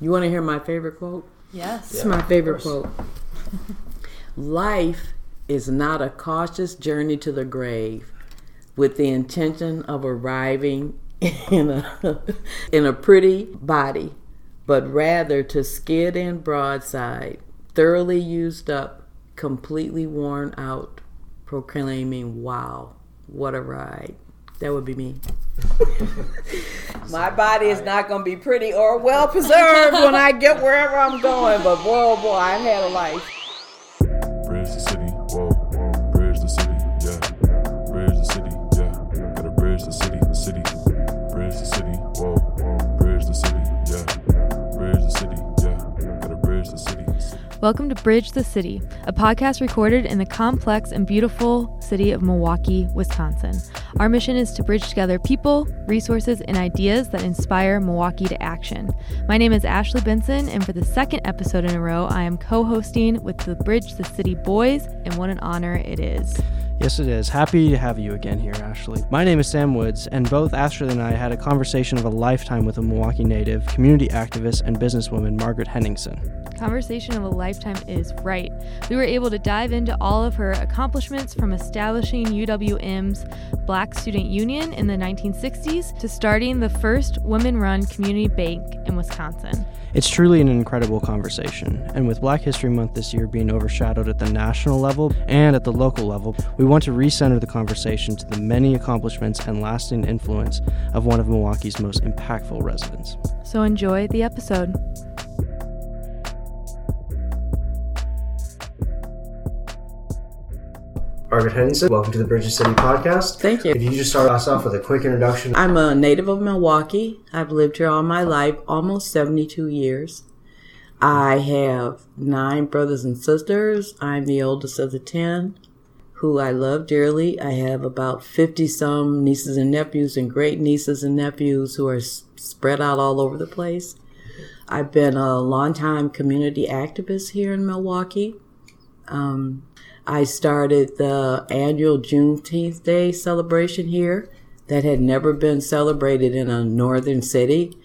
You want to hear my favorite quote? Yes. It's my favorite quote. Life is not a cautious journey to the grave with the intention of arriving in a in a pretty body, but rather to skid in broadside, thoroughly used up, completely worn out, proclaiming, "Wow, what a ride!" That would be me. My body is not going to be pretty or well preserved when I get wherever I'm going, but boy, oh boy, I've had a life. Welcome to Bridge the City, a podcast recorded in the complex and beautiful city of Milwaukee, Wisconsin. Our mission is to bridge together people, resources, and ideas that inspire Milwaukee to action. My name is Ashley Benson, and for the second episode in a row, I am co hosting with the Bridge the City boys, and what an honor it is. Yes, it is. Happy to have you again here, Ashley. My name is Sam Woods, and both Ashley and I had a conversation of a lifetime with a Milwaukee native, community activist, and businesswoman, Margaret Henningsen. Conversation of a lifetime is right. We were able to dive into all of her accomplishments from establishing UWM's Black Student Union in the 1960s to starting the first women run community bank in Wisconsin. It's truly an incredible conversation, and with Black History Month this year being overshadowed at the national level and at the local level, we want to recenter the conversation to the many accomplishments and lasting influence of one of Milwaukee's most impactful residents. So enjoy the episode. Margaret Henningsen, welcome to the Bridge the City podcast. Thank you. If you just start us off with a quick introduction. I'm a native of Milwaukee. I've lived here all my life, almost 72 years. I have nine brothers and sisters. I'm the oldest of the 10, who I love dearly. I have about 50 some nieces and nephews and great nieces and nephews who are s- spread out all over the place. I've been a longtime community activist here in Milwaukee. Um, I started the annual Juneteenth Day celebration here that had never been celebrated in a northern city.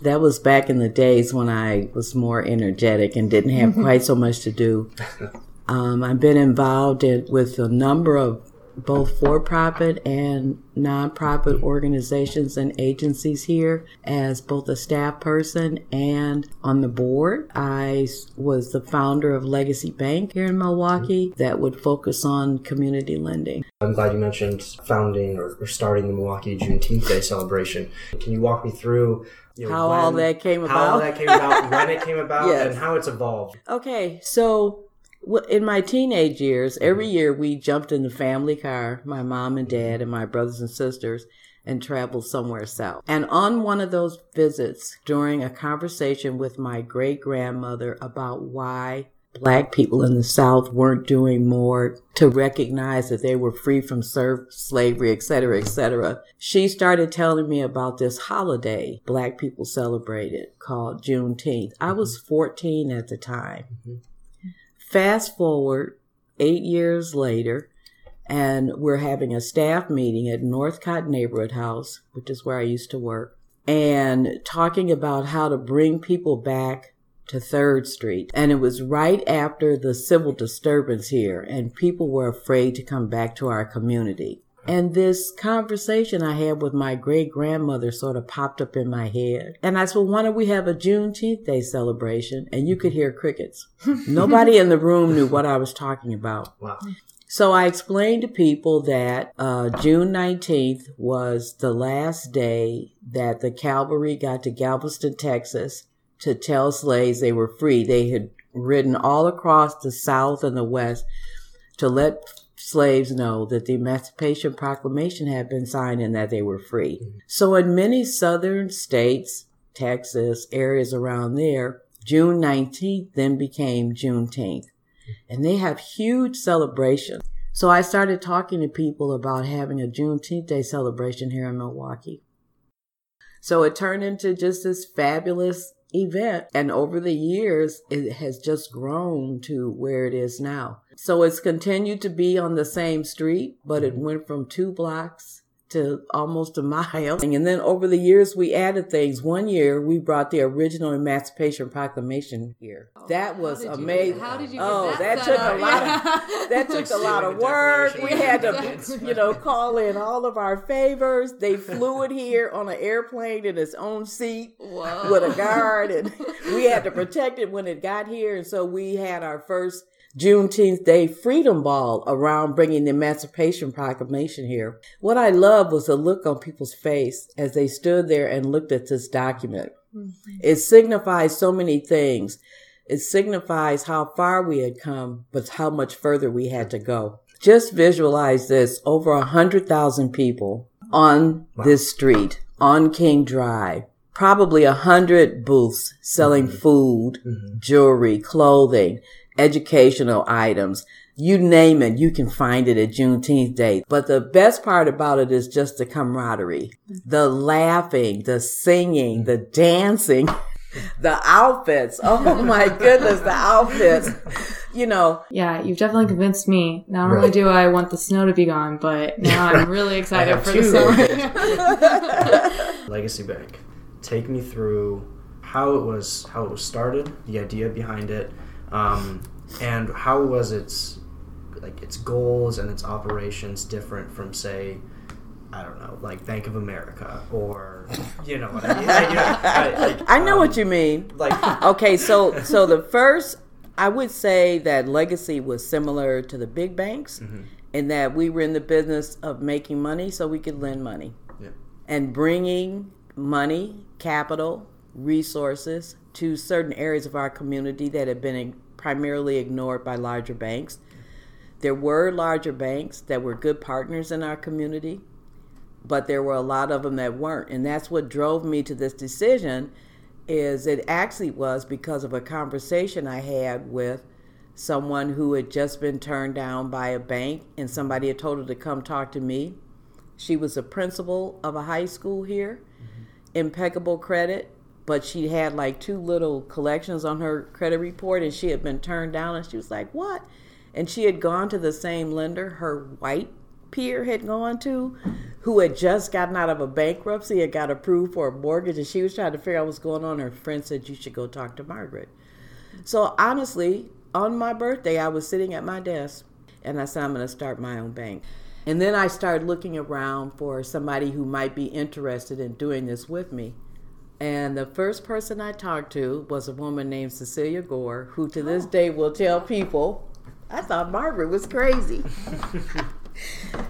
That was back in the days when I was more energetic and didn't have quite so much to do. Um, I've been involved in, with a number of both for-profit and nonprofit organizations and agencies here as both a staff person and on the board. I was the founder of Legacy Bank here in Milwaukee that would focus on community lending. I'm glad you mentioned founding or, or starting the Milwaukee Juneteenth Day celebration. Can you walk me through you know, How all that came about? how all that came about, when it came about, Yes. and how it's evolved? Okay, so in my teenage years, every mm-hmm. year we jumped in the family car, my mom and mm-hmm. dad and my brothers and sisters, and traveled somewhere south. And on one of those visits, during a conversation with my great grandmother about why black people in the south weren't doing more to recognize that they were free from serf slavery et cetera et cetera she started telling me about this holiday black people celebrated called juneteenth. I was mm-hmm. 14 at the time Fast forward eight years later, and we're having a staff meeting at Northcott Neighborhood House, which is where I used to work, and talking about how to bring people back to Third Street. And it was right after the civil disturbance here, and people were afraid to come back to our community. And this conversation I had with my great grandmother sort of popped up in my head. And I said, well, why don't we have a Juneteenth Day celebration? And you could hear crickets. Nobody in the room knew what I was talking about. Wow. So I explained to people that uh, June 19th was the last day that the cavalry got to Galveston, Texas to tell slaves they were free. They had ridden all across the South and the West to let slaves know that the Emancipation Proclamation had been signed and that they were free. Mm-hmm. So in many southern states, Texas, areas around there, June 19th then became Juneteenth mm-hmm. and they have huge celebrations. So I started talking to people about having a Juneteenth Day celebration here in Milwaukee. So it turned into just this fabulous event. And over the years, it has just grown to where it is now. So it's continued to be on the same street, but it mm-hmm. went from two blocks to almost a mile. And then over the years, we added things. One year, we brought the original Emancipation Proclamation here. Oh, that was How did you- amazing. how did you get oh, that that took up? a lot Yeah. of that took a lot of work. We had to, you know, call in all of our favors. They flew it here on an airplane in its own seat Whoa. with a guard, and we had to protect it when it got here. And so we had our first Juneteenth Day Freedom Ball around bringing the Emancipation Proclamation here. What I loved was the look on people's face as they stood there and looked at this document. Mm-hmm. It signifies so many things. It signifies how far we had come, but how much further we had to go. Just visualize this over a hundred thousand people on this street, on King Drive. Probably a hundred booths selling mm-hmm. food, mm-hmm. jewelry, clothing, educational items. You name it, you can find it at Juneteenth Day. But the best part about it is just the camaraderie, the laughing, the singing, the dancing, the outfits. Oh my goodness, the outfits. You know, Yeah, you've definitely convinced me. Not only do I want the snow to be gone, but now I'm really excited have for the two. summer. Legacy Bank. Take me through how it was how it was started, the idea behind it, um, and how was its like its goals and its operations different from say I don't know, like Bank of America or you know what I mean. Like, you know, I, like, I know um, what you mean. like. Okay, so so the first I would say that legacy was similar to the big banks in that we were in the business of making money so we could lend money Yeah. and bringing money, capital, resources to certain areas of our community that had been primarily ignored by larger banks. There were larger banks that were good partners in our community, but there were a lot of them that weren't. And that's what drove me to this decision is it actually was because of a conversation I had with someone who had just been turned down by a bank and somebody had told her to come talk to me. She was a principal of a high school here, mm-hmm. impeccable credit, but she had like two little collections on her credit report and she had been turned down and she was like, "What?" And she had gone to the same lender her white peer had gone to who had just gotten out of a bankruptcy and got approved for a mortgage and she was trying to figure out what's going on. Her friend said you should go talk to Margaret. So honestly, on my birthday, I was sitting at my desk and I said, I'm going to start my own bank. And then I started looking around for somebody who might be interested in doing this with me. And the first person I talked to was a woman named Cecilia Gore, who to this oh. day will tell people, I thought Margaret was crazy.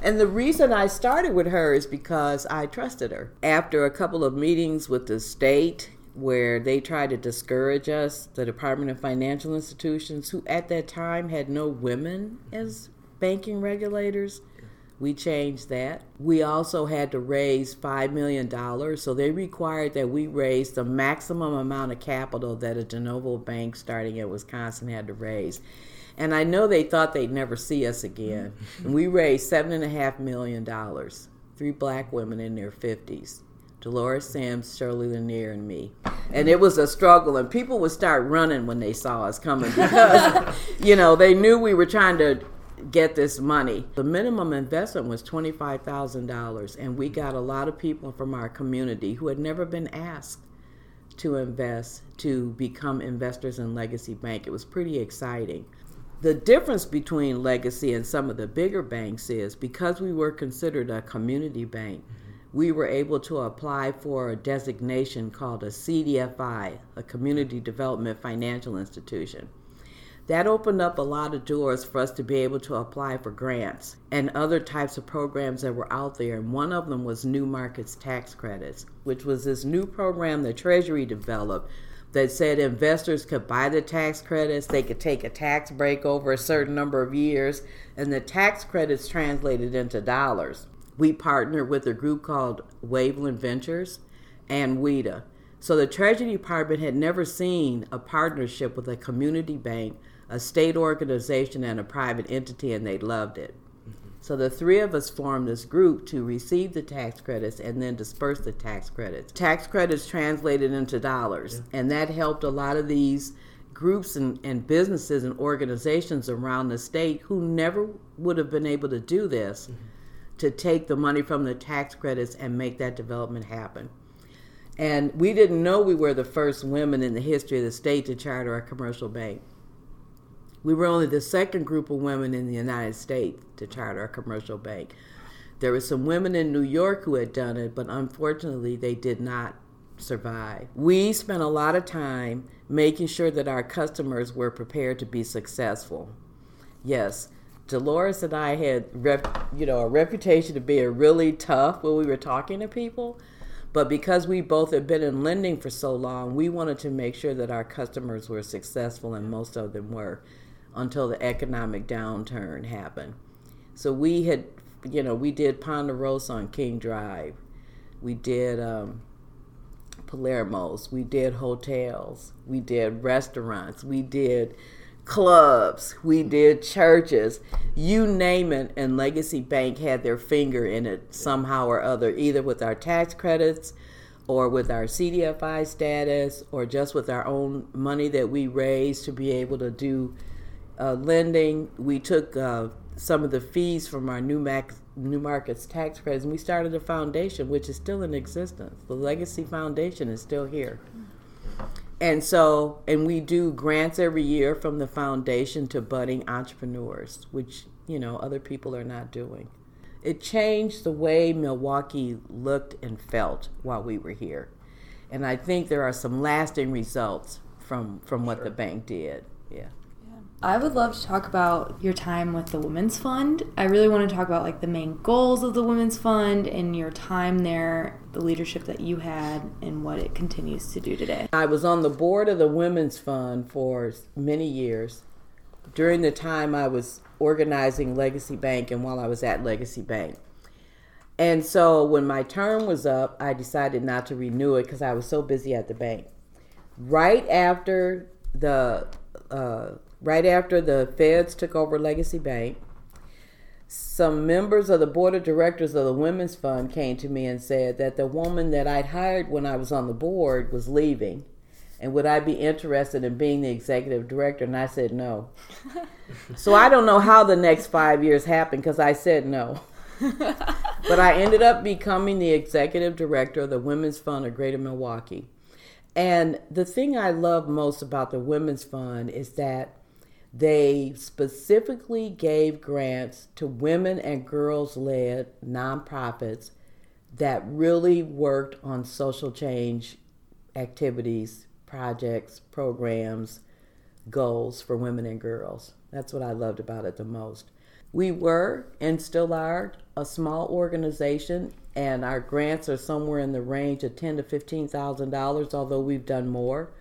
And the reason I started with her is because I trusted her. After a couple of meetings with the state where they tried to discourage us, the Department of Financial Institutions, who at that time had no women as banking regulators, we changed that. We also had to raise $5 million, so they required that we raise the maximum amount of capital that a de novo bank starting in Wisconsin had to raise. And I know they thought they'd never see us again. And we raised seven and a half million dollars. Three black women in their fifties. Dolores Sims, Shirley Lanier, and me. And it was a struggle, and people would start running when they saw us coming because, you know, they knew we were trying to get this money. The minimum investment was $25,000, and we got a lot of people from our community who had never been asked to invest to become investors in Legacy Bank. It was pretty exciting. The difference between Legacy and some of the bigger banks is because we were considered a community bank, we were able to apply for a designation called a CDFI, a Community Development Financial Institution. That opened up a lot of doors for us to be able to apply for grants and other types of programs that were out there. And one of them was New Markets Tax Credits, which was this new program the Treasury developed that said investors could buy the tax credits, they could take a tax break over a certain number of years, and the tax credits translated into dollars. We partnered with a group called Waveland Ventures and WHEDA. So the Treasury Department had never seen a partnership with a community bank, a state organization, and a private entity, and they loved it. So the three of us formed this group to receive the tax credits and then disperse the tax credits. Tax credits translated into dollars, and that helped a lot of these groups and, and businesses and organizations around the state who never would have been able to do this mm-hmm. to take the money from the tax credits and make that development happen. And we didn't know we were the first women in the history of the state to charter a commercial bank. We were only the second group of women in the United States to charter a commercial bank. There were some women in New York who had done it, but unfortunately they did not survive. We spent a lot of time making sure that our customers were prepared to be successful. Yes, Dolores and I had rep, you know a reputation of being really tough when we were talking to people, but because we both had been in lending for so long, we wanted to make sure that our customers were successful, and most of them were, until the economic downturn happened. So we had, you know, we did Ponderosa on King Drive, we did um, Palermo's, we did hotels, we did restaurants, we did clubs, we did churches, you name it, and Legacy Bank had their finger in it somehow or other, either with our tax credits or with our CDFI status or just with our own money that we raised to be able to do uh, lending. We took uh, some of the fees from our new, max, new markets tax credits and we started a foundation which is still in existence. The Legacy Foundation is still here. And so, and we do grants every year from the foundation to budding entrepreneurs, which, you know, other people are not doing. It changed the way Milwaukee looked and felt while we were here. And I think there are some lasting results from, from what Sure. the bank did. Yeah. I would love to talk about your time with the Women's Fund. I really want to talk about like the main goals of the Women's Fund and your time there, the leadership that you had, and what it continues to do today. I was on the board of the Women's Fund for many years. During the time I was organizing Legacy Bank and while I was at Legacy Bank. And so when my term was up, I decided not to renew it because I was so busy at the bank. Right after the uh, right after the feds took over Legacy Bank, some members of the board of directors of the Women's Fund came to me and said that the woman that I'd hired when I was on the board was leaving. And would I be interested in being the executive director? And I said no. so I don't know how the next five years happened because I said no. but I ended up becoming the executive director of the Women's Fund of Greater Milwaukee. And the thing I love most about the Women's Fund is that they specifically gave grants to women and girls led nonprofits that really worked on social change activities, projects, programs, goals for women and girls. That's what I loved about it the most. We were and still are a small organization, and our grants are somewhere in the range of ten to fifteen thousand dollars, although we've done more.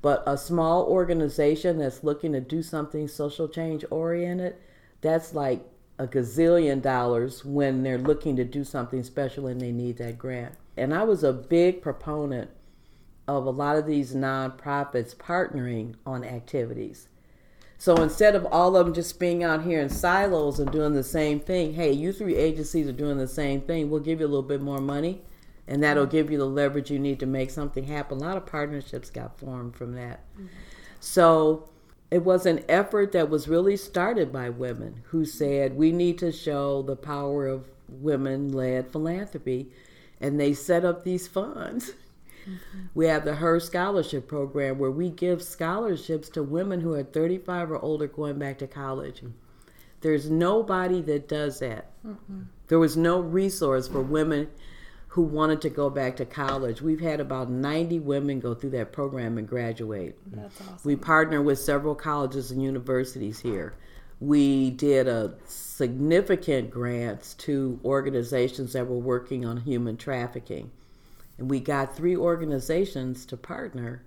But a small organization that's looking to do something social change oriented, that's like a gazillion dollars when they're looking to do something special and they need that grant. And I was a big proponent of a lot of these nonprofits partnering on activities. So instead of all of them just being out here in silos and doing the same thing, hey, you three agencies are doing the same thing. We'll give you a little bit more money, and that'll mm-hmm. give you the leverage you need to make something happen. A lot of partnerships got formed from that. Mm-hmm. So it was an effort that was really started by women who mm-hmm. said we need to show the power of women led philanthropy, and they set up these funds. We have the Her Scholarship Program where we give scholarships to women who are 35 or older going back to college. There's nobody that does that. There was no resource for women who wanted to go back to college. We've had about 90 women go through that program and graduate. That's awesome. We partner with several colleges and universities here. We did a significant grants to organizations that were working on human trafficking. And we got three organizations to partner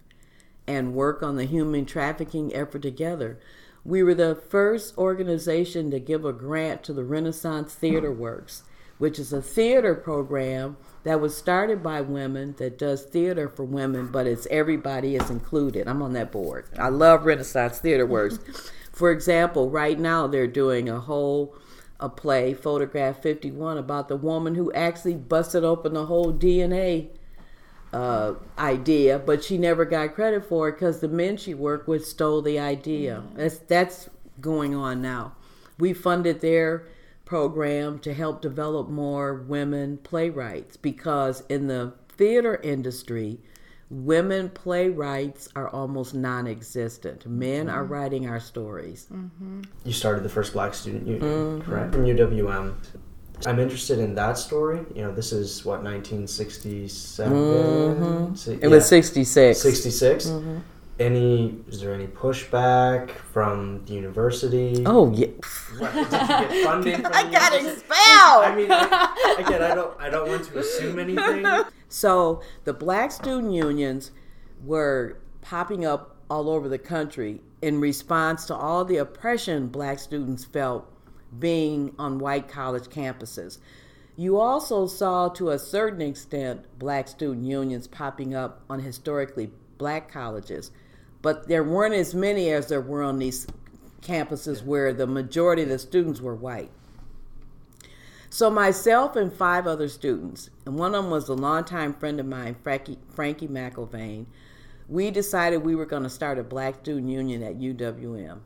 and work on the human trafficking effort together. We were the first organization to give a grant to the Renaissance Theater Works, which is a theater program that was started by women that does theater for women, but it's everybody is included. I'm on that board. I love Renaissance Theater Works. for example, right now they're doing a whole a play, Photograph 51, about the woman who actually busted open the whole DNA uh, idea, but she never got credit for it because the men she worked with stole the idea. That's that's going on now. We funded their program to help develop more women playwrights because in the theater industry, women playwrights are almost non-existent. Men are mm-hmm. writing our stories. Mm-hmm. You started the first Black Student Union, mm-hmm. correct? From UWM. I'm interested in that story. You know, this is what 1967. Si- It was yeah. 66. 66. Any is there any pushback from the university? Oh yeah. What, did you get funding? From I the got university? expelled. I mean, I, again, I don't, I don't want to assume anything. So the black student unions were popping up all over the country in response to all the oppression black students felt being on white college campuses. You also saw, to a certain extent, black student unions popping up on historically black colleges, but there weren't as many as there were on these campuses where the majority of the students were white. So myself and five other students, and one of them was a longtime friend of mine, Frankie, Frankie McIlvain, we decided we were going to start a black student union at UWM.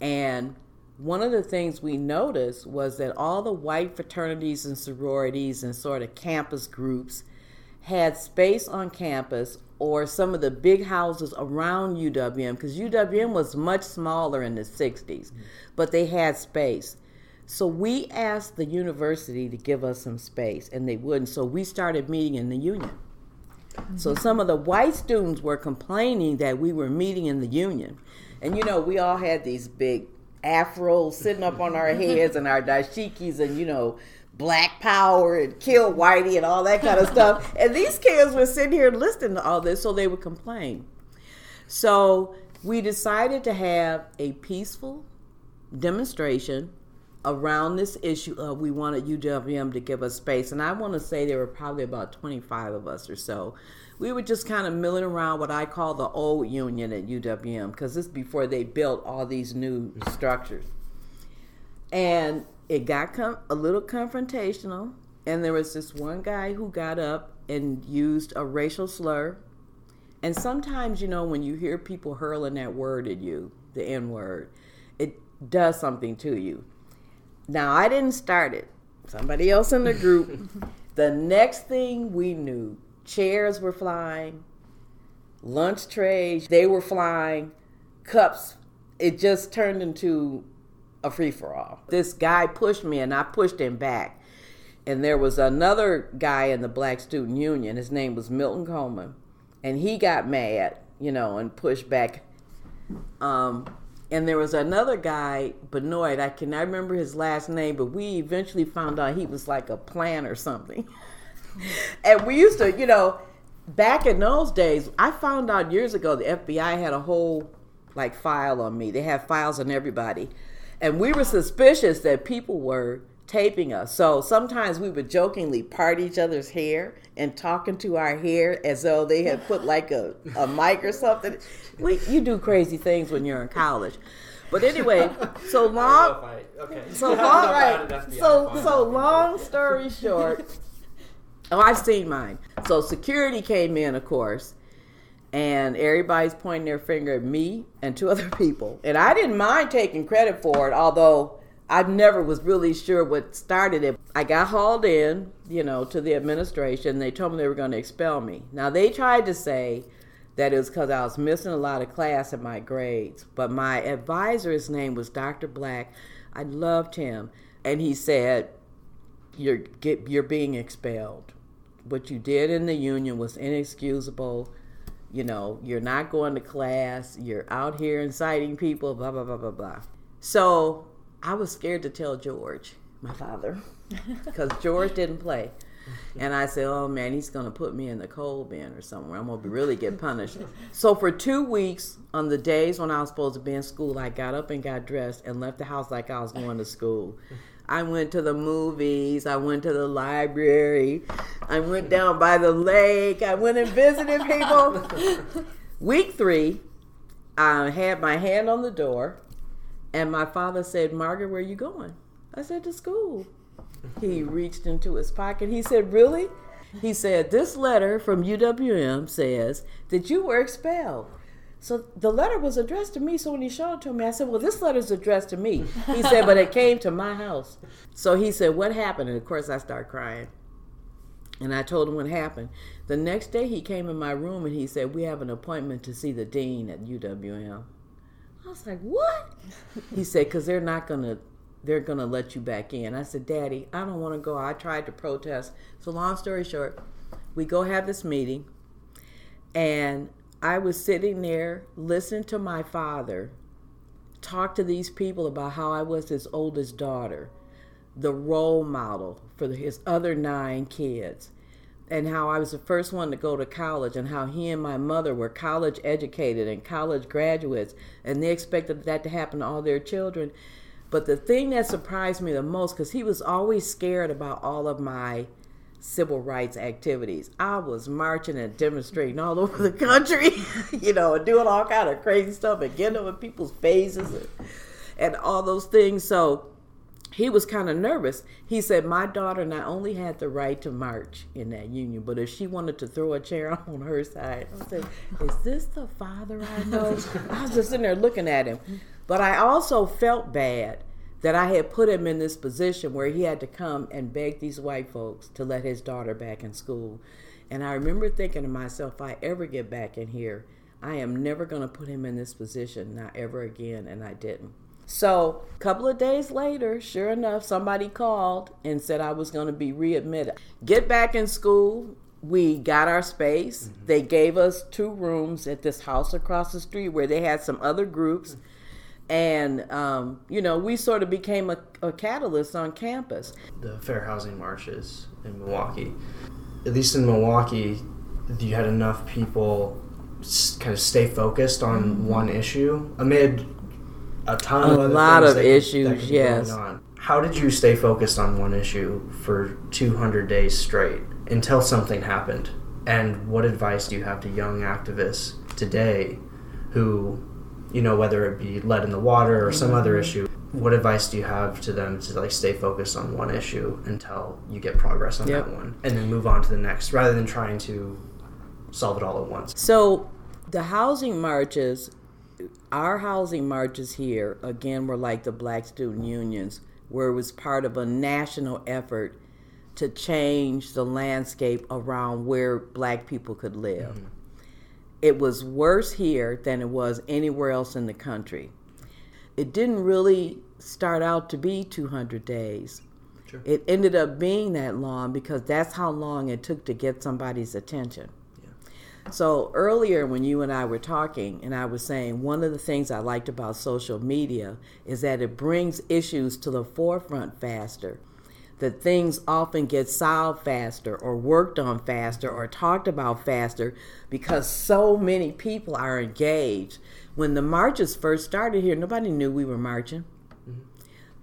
And one of the things we noticed was that all the white fraternities and sororities and sort of campus groups had space on campus or some of the big houses around UWM because UWM was much smaller in the 60s, but they had space. So we asked the university to give us some space and they wouldn't. So we started meeting in the union. So mm-hmm. some of the white students were complaining that we were meeting in the union. And you know, we all had these big afros sitting up on our heads and our dashikis and you know, black power and kill whitey and all that kind of stuff. And these kids were sitting here listening to all this, so they would complain. So we decided to have a peaceful demonstration around this issue of we wanted UWM to give us space. And I want to say there were probably about 25 of us or so. We were just kind of milling around what I call the old union at UWM because this is before they built all these new structures. And it got com- a little confrontational. And there was this one guy who got up and used a racial slur. And sometimes, you know, when you hear people hurling that word at you, the N word, it does something to you. Now, I didn't start it, somebody else in the group. the next thing we knew, chairs were flying, lunch trays, they were flying, cups. It just turned into a free for all. This guy pushed me and I pushed him back. And there was another guy in the Black Student Union. His name was Milton Coleman. And he got mad, you know, and pushed back. Um, and there was another guy, Benoit, I cannot remember his last name, but we eventually found out he was like a plan or something. and we used to, you know, back in those days, I found out years ago the FBI had a whole like file on me. They have files on everybody. And we were suspicious that people were taping us. So sometimes we would jokingly part each other's hair and talking to our hair as though they had put like a, a mic or something. We, you do crazy things when you're in college. But anyway, so long okay. so long right. So so long story short. Oh, I've seen mine. So security came in, of course, and everybody's pointing their finger at me and two other people. And I didn't mind taking credit for it, although I never was really sure what started it. I got hauled in, you know, to the administration. They told me they were going to expel me. Now they tried to say that it was because I was missing a lot of class in my grades. But my advisor's name was Dr. Black. I loved him, and he said, "You're get, you're being expelled. What you did in the union was inexcusable. You know, you're not going to class. You're out here inciting people. Blah blah blah blah blah." So I was scared to tell George, my father, because George didn't play. And I said, oh man, he's going to put me in the coal bin or somewhere. I'm going to be really get punished. so for two weeks, on the days when I was supposed to be in school, I got up and got dressed and left the house like I was going to school. I went to the movies. I went to the library. I went down by the lake. I went and visited people. Week three, I had my hand on the door, and my father said, Margaret, where are you going? I said, to school. He reached into his pocket. He said, Really? He said, This letter from UWM says that you were expelled. So the letter was addressed to me. So when he showed it to me, I said, Well, this letter's addressed to me. He said, But it came to my house. So he said, What happened? And of course, I started crying. And I told him what happened. The next day, he came in my room and he said, We have an appointment to see the dean at UWM. I was like, What? he said, Because they're not going to. They're gonna let you back in. I said, Daddy, I don't want to go. I tried to protest. So long story short, we go have this meeting, and I was sitting there listening to my father talk to these people about how I was his oldest daughter, the role model for his other nine kids, and how I was the first one to go to college, and how he and my mother were college educated and college graduates, and they expected that to happen to all their children. But the thing that surprised me the most, because he was always scared about all of my civil rights activities. I was marching and demonstrating all over the country, you know, and doing all kind of crazy stuff and getting up in people's faces and, and all those things. So he was kind of nervous. He said, My daughter not only had the right to march in that union, but if she wanted to throw a chair on her side, I said, Is this the father I know? I was just sitting there looking at him. But I also felt bad that I had put him in this position where he had to come and beg these white folks to let his daughter back in school. And I remember thinking to myself, if I ever get back in here, I am never going to put him in this position, not ever again. And I didn't. So, a couple of days later, sure enough, somebody called and said I was going to be readmitted. Get back in school. We got our space. Mm-hmm. They gave us two rooms at this house across the street where they had some other groups. Mm-hmm and um, you know we sort of became a, a, catalyst on campus. The fair housing marches in milwaukee. At least in milwaukee you had enough people kind of stay focused on mm-hmm. one issue amid a ton a of lot of that issues that yes. how did you stay focused on one issue for 200 days straight until something happened? And what advice do you have to young activists today who you know, whether it be lead in the water or some mm-hmm. other issue. What advice do you have to them to like stay focused on one issue until you get progress on yep. that one, and then move on to the next, rather than trying to solve it all at once? So, the housing marches, our housing marches here again were like the Black Student Unions, where it was part of a national effort to change the landscape around where Black people could live. Mm-hmm it was worse here than it was anywhere else in the country. It didn't really start out to be 200 days. Sure. It ended up being that long because that's how long it took to get somebody's attention. Yeah. So earlier, when you and I were talking, and I was saying one of the things I liked about social media is that it brings issues to the forefront faster that things often get solved faster or worked on faster or talked about faster because so many people are engaged. When the marches first started here, nobody knew we were marching. Mm-hmm.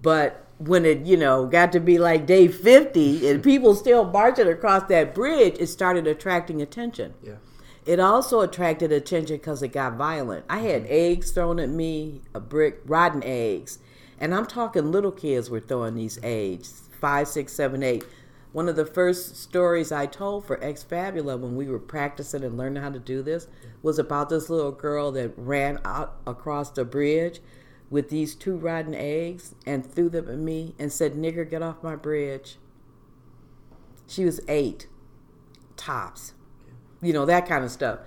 But when it, you know, got to be like day 50 and people still marching across that bridge, it started attracting attention. Yeah. It also attracted attention because it got violent. I had mm-hmm. eggs thrown at me, a brick, rotten eggs. And I'm talking little kids were throwing these eggs five, six, seven, eight. One of the first stories I told for Ex Fabula when we were practicing and learning how to do this was about this little girl that ran out across the bridge with these two rotten eggs and threw them at me and said, Nigger, get off my bridge. She was eight, tops, you know, that kind of stuff.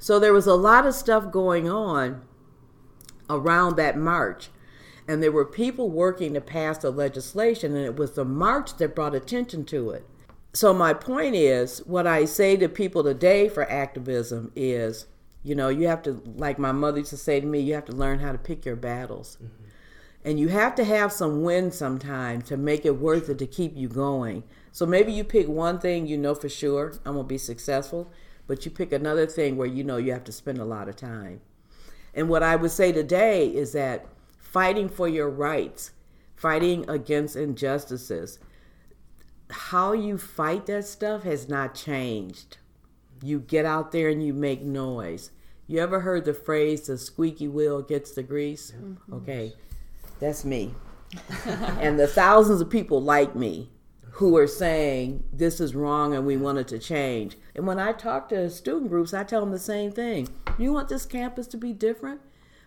So there was a lot of stuff going on around that march and there were people working to pass the legislation, and it was the march that brought attention to it. So, my point is what I say to people today for activism is you know, you have to, like my mother used to say to me, you have to learn how to pick your battles. Mm-hmm. And you have to have some wins sometimes to make it worth it to keep you going. So maybe you pick one thing you know for sure, I'm going to be successful, but you pick another thing where you know you have to spend a lot of time. And what I would say today is that fighting for your rights, fighting against injustices. How you fight that stuff has not changed. You get out there and you make noise. You ever heard the phrase the squeaky wheel gets the grease? Mm-hmm. Okay, that's me. and the thousands of people like me who are saying this is wrong and we want it to change. And when I talk to student groups, I tell them the same thing. You want this campus to be different?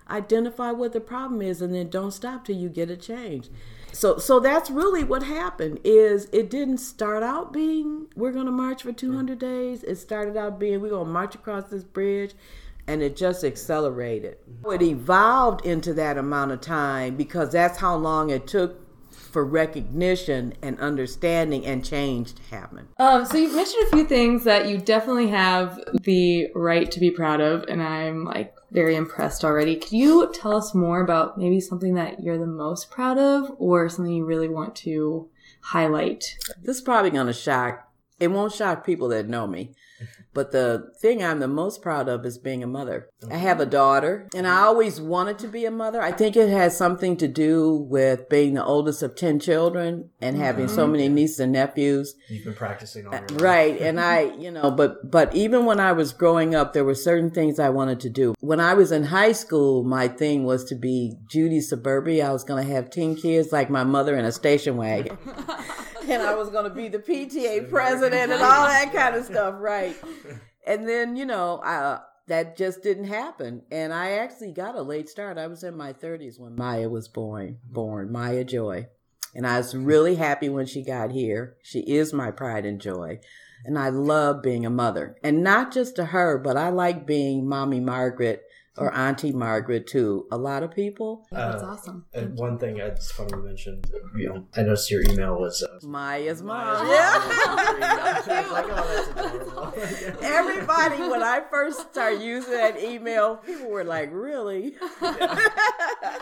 Identify what the problem is and then don't stop till you get a change So so that's really what happened is it didn't start out being we're going to march for 200 days. It started out being we're going to march across this bridge and it just accelerated. It evolved into that amount of time because that's how long it took for recognition and understanding and change to happen. Um, so you've mentioned a few things that you definitely have the right to be proud of, and I'm like very impressed already. Could you tell us more about maybe something that you're the most proud of, or something you really want to highlight? This is probably going to shock. It won't shock people that know me. But the thing I'm the most proud of is being a mother. I have a daughter, and I always wanted to be a mother. I think it has something to do with being the oldest of 10 children and having so mm-hmm. many nieces and nephews. You've been practicing all uh, life. Right. And I, you know, but, but even when I was growing up, there were certain things I wanted to do. When I was in high school, my thing was to be Judy Suburbia. I was going to have 10 kids like my mother in a station wagon. and I was going to be the PTA president and all that kind of stuff. Right. And then, you know, I, that just didn't happen. And I actually got a late start. I was in my 30s when Maya was born, born, Maya Joy. And I was really happy when she got here. She is my pride and joy. And I love being a mother. And not just to her, but I like being Mommy Margaret or Auntie Margaret to a lot of people. Yeah, that's Uh, awesome. And one thing it's funny you mentioned, you know, I noticed your email was. Uh, Maya's mom. Maya's Yeah. I was like, oh. Everybody, when I first started using that email, people were like, really?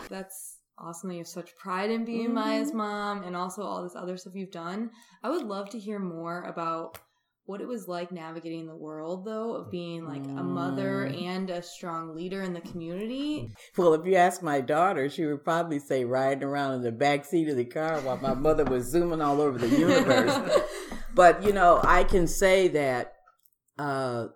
That's awesome that you have such pride in being Mm-hmm. Maya's mom and also all this other stuff you've done. I would love to hear more about what it was like navigating the world though of being like a mother Mm. and a strong leader in the community. Well, if you ask my daughter, she would probably say riding around in the back seat of the car while my mother was zooming all over the universe. but you know, I can say that uh,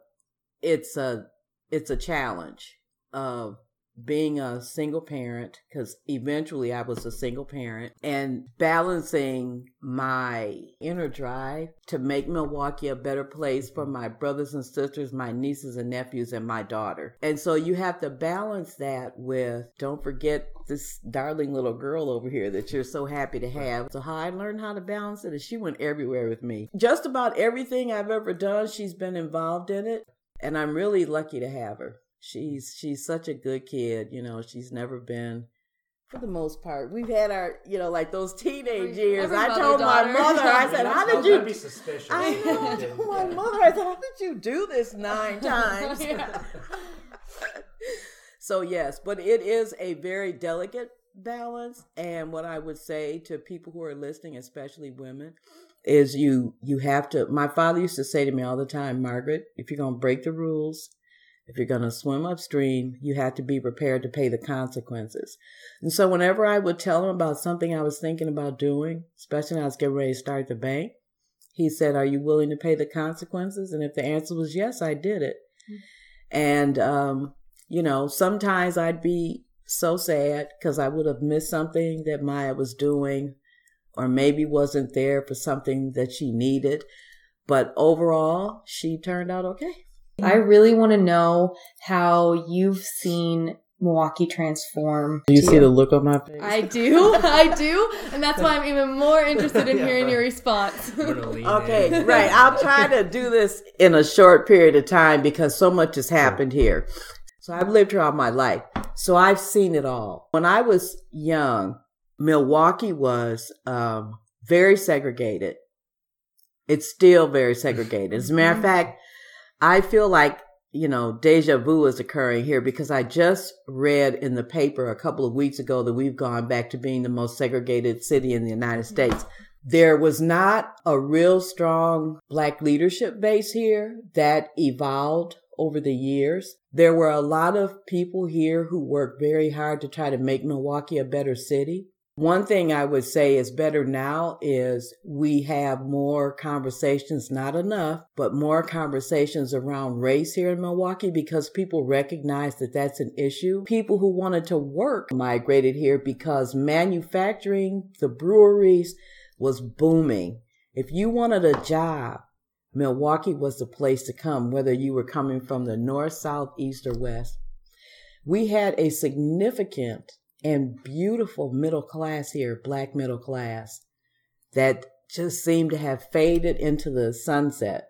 it's a it's a challenge of being a single parent because eventually I was a single parent and balancing my inner drive to make Milwaukee a better place for my brothers and sisters, my nieces and nephews, and my daughter. And so you have to balance that with don't forget this darling little girl over here that you're so happy to have. So how I learned how to balance it is she went everywhere with me. Just about everything I've ever done, she's been involved in it. And I'm really lucky to have her she's she's such a good kid you know she's never been for the most part we've had our you know like those teenage years every i mother, told my mother i I said how did that'd be suspicious. i know i told my mother i said how did you do this nine times Yeah. so yes but it is a very delicate balance and what i would say to people who are listening especially women is you you have to my father used to say to me all the time margaret if you're going to break the rules if you're going to swim upstream you have to be prepared to pay the consequences and so whenever i would tell him about something i was thinking about doing especially when i was getting ready to start the bank he said are you willing to pay the consequences and if the answer was yes i did it and um you know sometimes i'd be so sad because i would have missed something that maya was doing or maybe wasn't there for something that she needed. But overall, she turned out okay. I really want to know how you've seen Milwaukee transform. Do you to see the look on my face? I do, I do, and that's why I'm even more interested in Yeah. hearing your response. I'm gonna lean Okay, in. right. I'll try to do this in a short period of time because so much has happened here. So I've lived here all my life. So I've seen it all. When I was young, Milwaukee was um, very segregated. It's still very segregated. As a matter of fact, I feel like, you know, deja vu is occurring here because I just read in the paper a couple of weeks ago that we've gone back to being the most segregated city in the United mm-hmm. States. There was not a real strong black leadership base here that evolved over the years. There were a lot of people here who worked very hard to try to make Milwaukee a better city. One thing I would say is better now is we have more conversations, not enough, but more conversations around race here in Milwaukee because people recognize that that's an issue. People who wanted to work migrated here because manufacturing, the breweries was booming. If you wanted a job, Milwaukee was the place to come, whether you were coming from the north, south, east, or west. We had a significant and beautiful middle class here, black middle class, that just seemed to have faded into the sunset.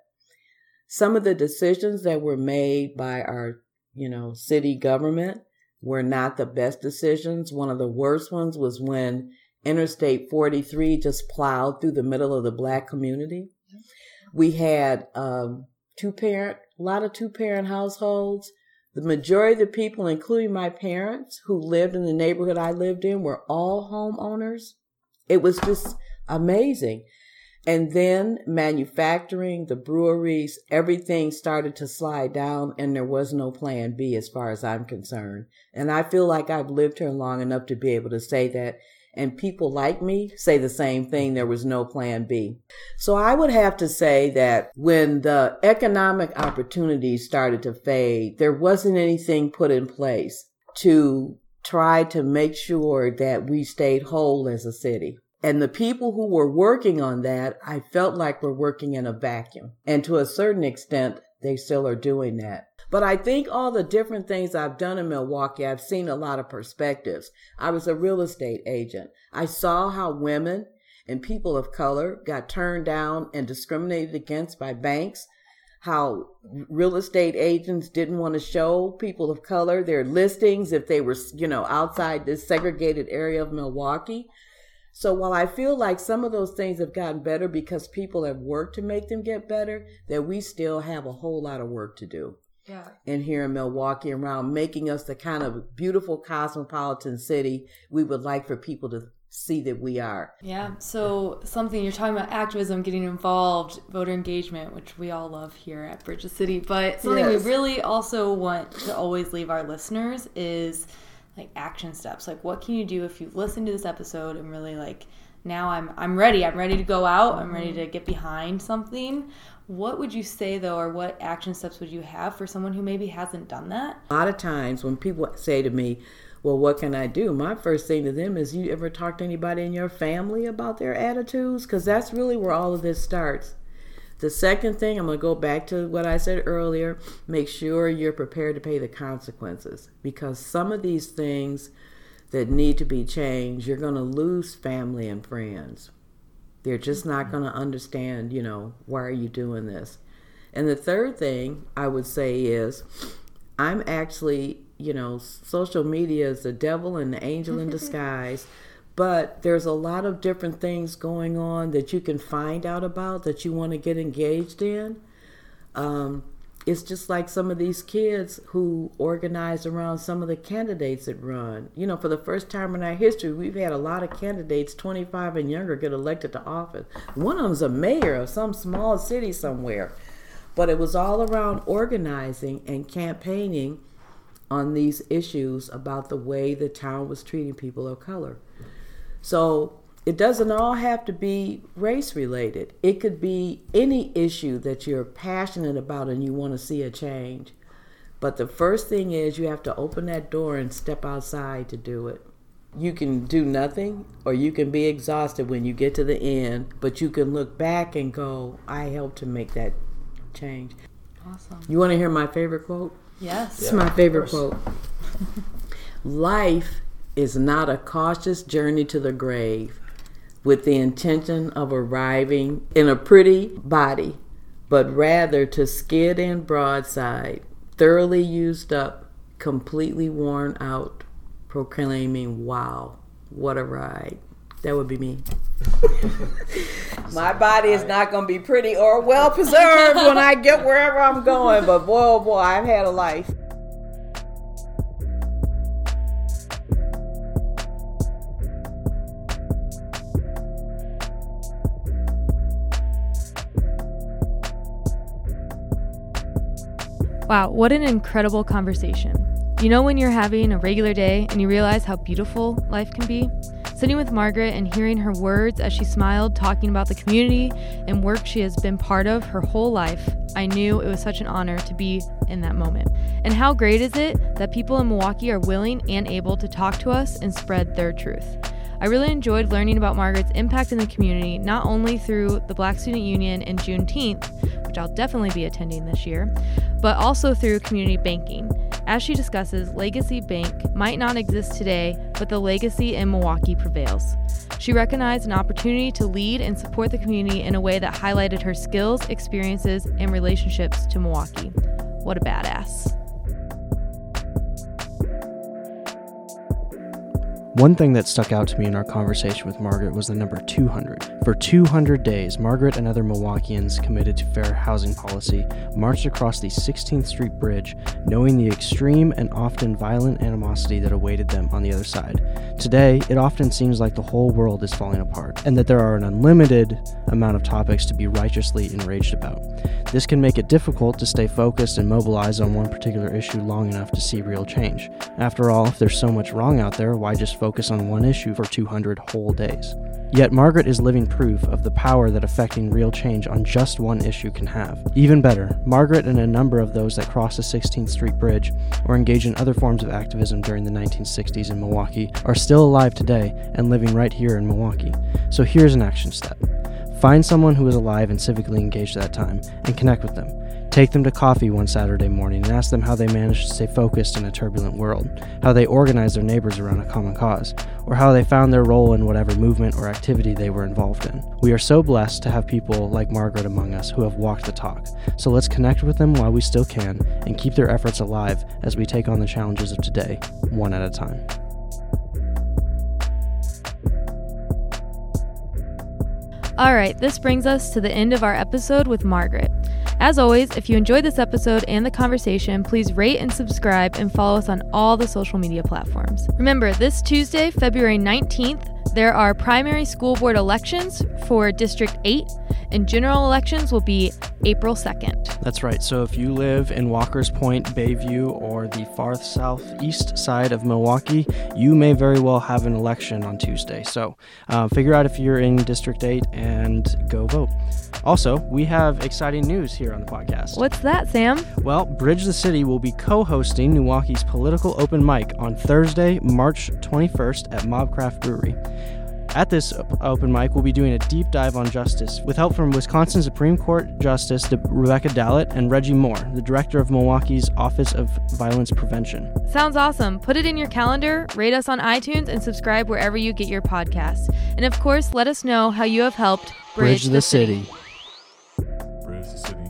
Some of the decisions that were made by our, you know, city government were not the best decisions. One of the worst ones was when Interstate 43 just plowed through the middle of the black community. We had um, two parent, a lot of two parent households. The majority of the people, including my parents who lived in the neighborhood I lived in, were all homeowners. It was just amazing. And then manufacturing, the breweries, everything started to slide down and there was no plan B as far as I'm concerned. And I feel like I've lived here long enough to be able to say that. And people like me say the same thing. There was no plan B. So I would have to say that when the economic opportunities started to fade, there wasn't anything put in place to try to make sure that we stayed whole as a city. And the people who were working on that, I felt like were working in a vacuum. And to a certain extent, they still are doing that. But I think all the different things I've done in Milwaukee, I've seen a lot of perspectives. I was a real estate agent. I saw how women and people of color got turned down and discriminated against by banks. How real estate agents didn't want to show people of color their listings if they were, you know, outside this segregated area of Milwaukee. So while I feel like some of those things have gotten better because people have worked to make them get better, that we still have a whole lot of work to do. Yeah. And here in Milwaukee around making us the kind of beautiful cosmopolitan city we would like for people to see that we are. Yeah. So something you're talking about activism, getting involved, voter engagement, which we all love here at Bridge the City. But something Yes. we really also want to always leave our listeners is like action steps. Like what can you do if you've listened to this episode and really like now I'm I'm ready. I'm ready to go out. I'm ready mm-hmm. to get behind something. What would you say though, or what action steps would you have for someone who maybe hasn't done that? A lot of times when people say to me, well, what can I do? My first thing to them is, you ever talk to anybody in your family about their attitudes? Because that's really where all of this starts. The second thing, I'm going to go back to what I said earlier make sure you're prepared to pay the consequences. Because some of these things that need to be changed, you're going to lose family and friends. They're just not going to understand, you know, why are you doing this? And the third thing I would say is, I'm actually, you know, social media is the devil and the angel in disguise. But there's a lot of different things going on that you can find out about that you want to get engaged in. Um, it's just like some of these kids who organize around some of the candidates that run. You know, for the first time in our history, we've had a lot of candidates 25 and younger get elected to office. One of them's a mayor of some small city somewhere. But it was all around organizing and campaigning on these issues about the way the town was treating people of color. So it doesn't all have to be race related. It could be any issue that you're passionate about and you want to see a change. But the first thing is you have to open that door and step outside to do it. You can do nothing or you can be exhausted when you get to the end, but you can look back and go, I helped to make that change. Awesome. You want to hear my favorite quote? Yes. This is my favorite quote. Life is not a cautious journey to the grave with the intention of arriving in a pretty body, but rather to skid in broadside, thoroughly used up, completely worn out, proclaiming, Wow, what a ride. That would be me. My body is not going to be pretty or well preserved when I get wherever I'm going, but boy, oh boy, I've had a life. Wow, what an incredible conversation. You know, when you're having a regular day and you realize how beautiful life can be? Sitting with Margaret and hearing her words as she smiled, talking about the community and work she has been part of her whole life, I knew it was such an honor to be in that moment. And how great is it that people in Milwaukee are willing and able to talk to us and spread their truth? I really enjoyed learning about Margaret's impact in the community, not only through the Black Student Union and Juneteenth, which I'll definitely be attending this year, but also through community banking. As she discusses, Legacy Bank might not exist today, but the legacy in Milwaukee prevails. She recognized an opportunity to lead and support the community in a way that highlighted her skills, experiences, and relationships to Milwaukee. What a badass. One thing that stuck out to me in our conversation with Margaret was the number 200. For 200 days, Margaret and other Milwaukeeans committed to fair housing policy marched across the 16th Street Bridge, knowing the extreme and often violent animosity that awaited them on the other side. Today, it often seems like the whole world is falling apart, and that there are an unlimited amount of topics to be righteously enraged about. This can make it difficult to stay focused and mobilized on one particular issue long enough to see real change. After all, if there's so much wrong out there, why just focus on one issue for 200 whole days? Yet Margaret is living proof of the power that affecting real change on just one issue can have. Even better, Margaret and a number of those that crossed the 16th Street Bridge or engage in other forms of activism during the 1960s in Milwaukee are still alive today and living right here in Milwaukee. So here's an action step. Find someone who was alive and civically engaged at that time and connect with them. Take them to coffee one Saturday morning and ask them how they managed to stay focused in a turbulent world, how they organized their neighbors around a common cause, or how they found their role in whatever movement or activity they were involved in. We are so blessed to have people like Margaret among us who have walked the talk. So let's connect with them while we still can and keep their efforts alive as we take on the challenges of today, one at a time. All right, this brings us to the end of our episode with Margaret. As always, if you enjoyed this episode and the conversation, please rate and subscribe and follow us on all the social media platforms. Remember, this Tuesday, February 19th, there are primary school board elections for District 8, and general elections will be April 2nd. That's right. So if you live in Walker's Point, Bay View, or the far southeast side of Milwaukee, you may very well have an election on Tuesday. So uh, figure out if you're in District 8 and go vote. Also, we have exciting news here on the podcast. What's that, Sam? Well, Bridge the City will be co hosting Milwaukee's political open mic on Thursday, March 21st at Mobcraft Brewery. At this open mic, we'll be doing a deep dive on justice with help from Wisconsin Supreme Court Justice Rebecca Dallet and Reggie Moore, the director of Milwaukee's Office of Violence Prevention. Sounds awesome. Put it in your calendar, rate us on iTunes, and subscribe wherever you get your podcasts. And of course, let us know how you have helped bridge, Bridge the the city, whoa. Bridge the city, yeah. Bridge the city, yeah. Gotta bridge the city.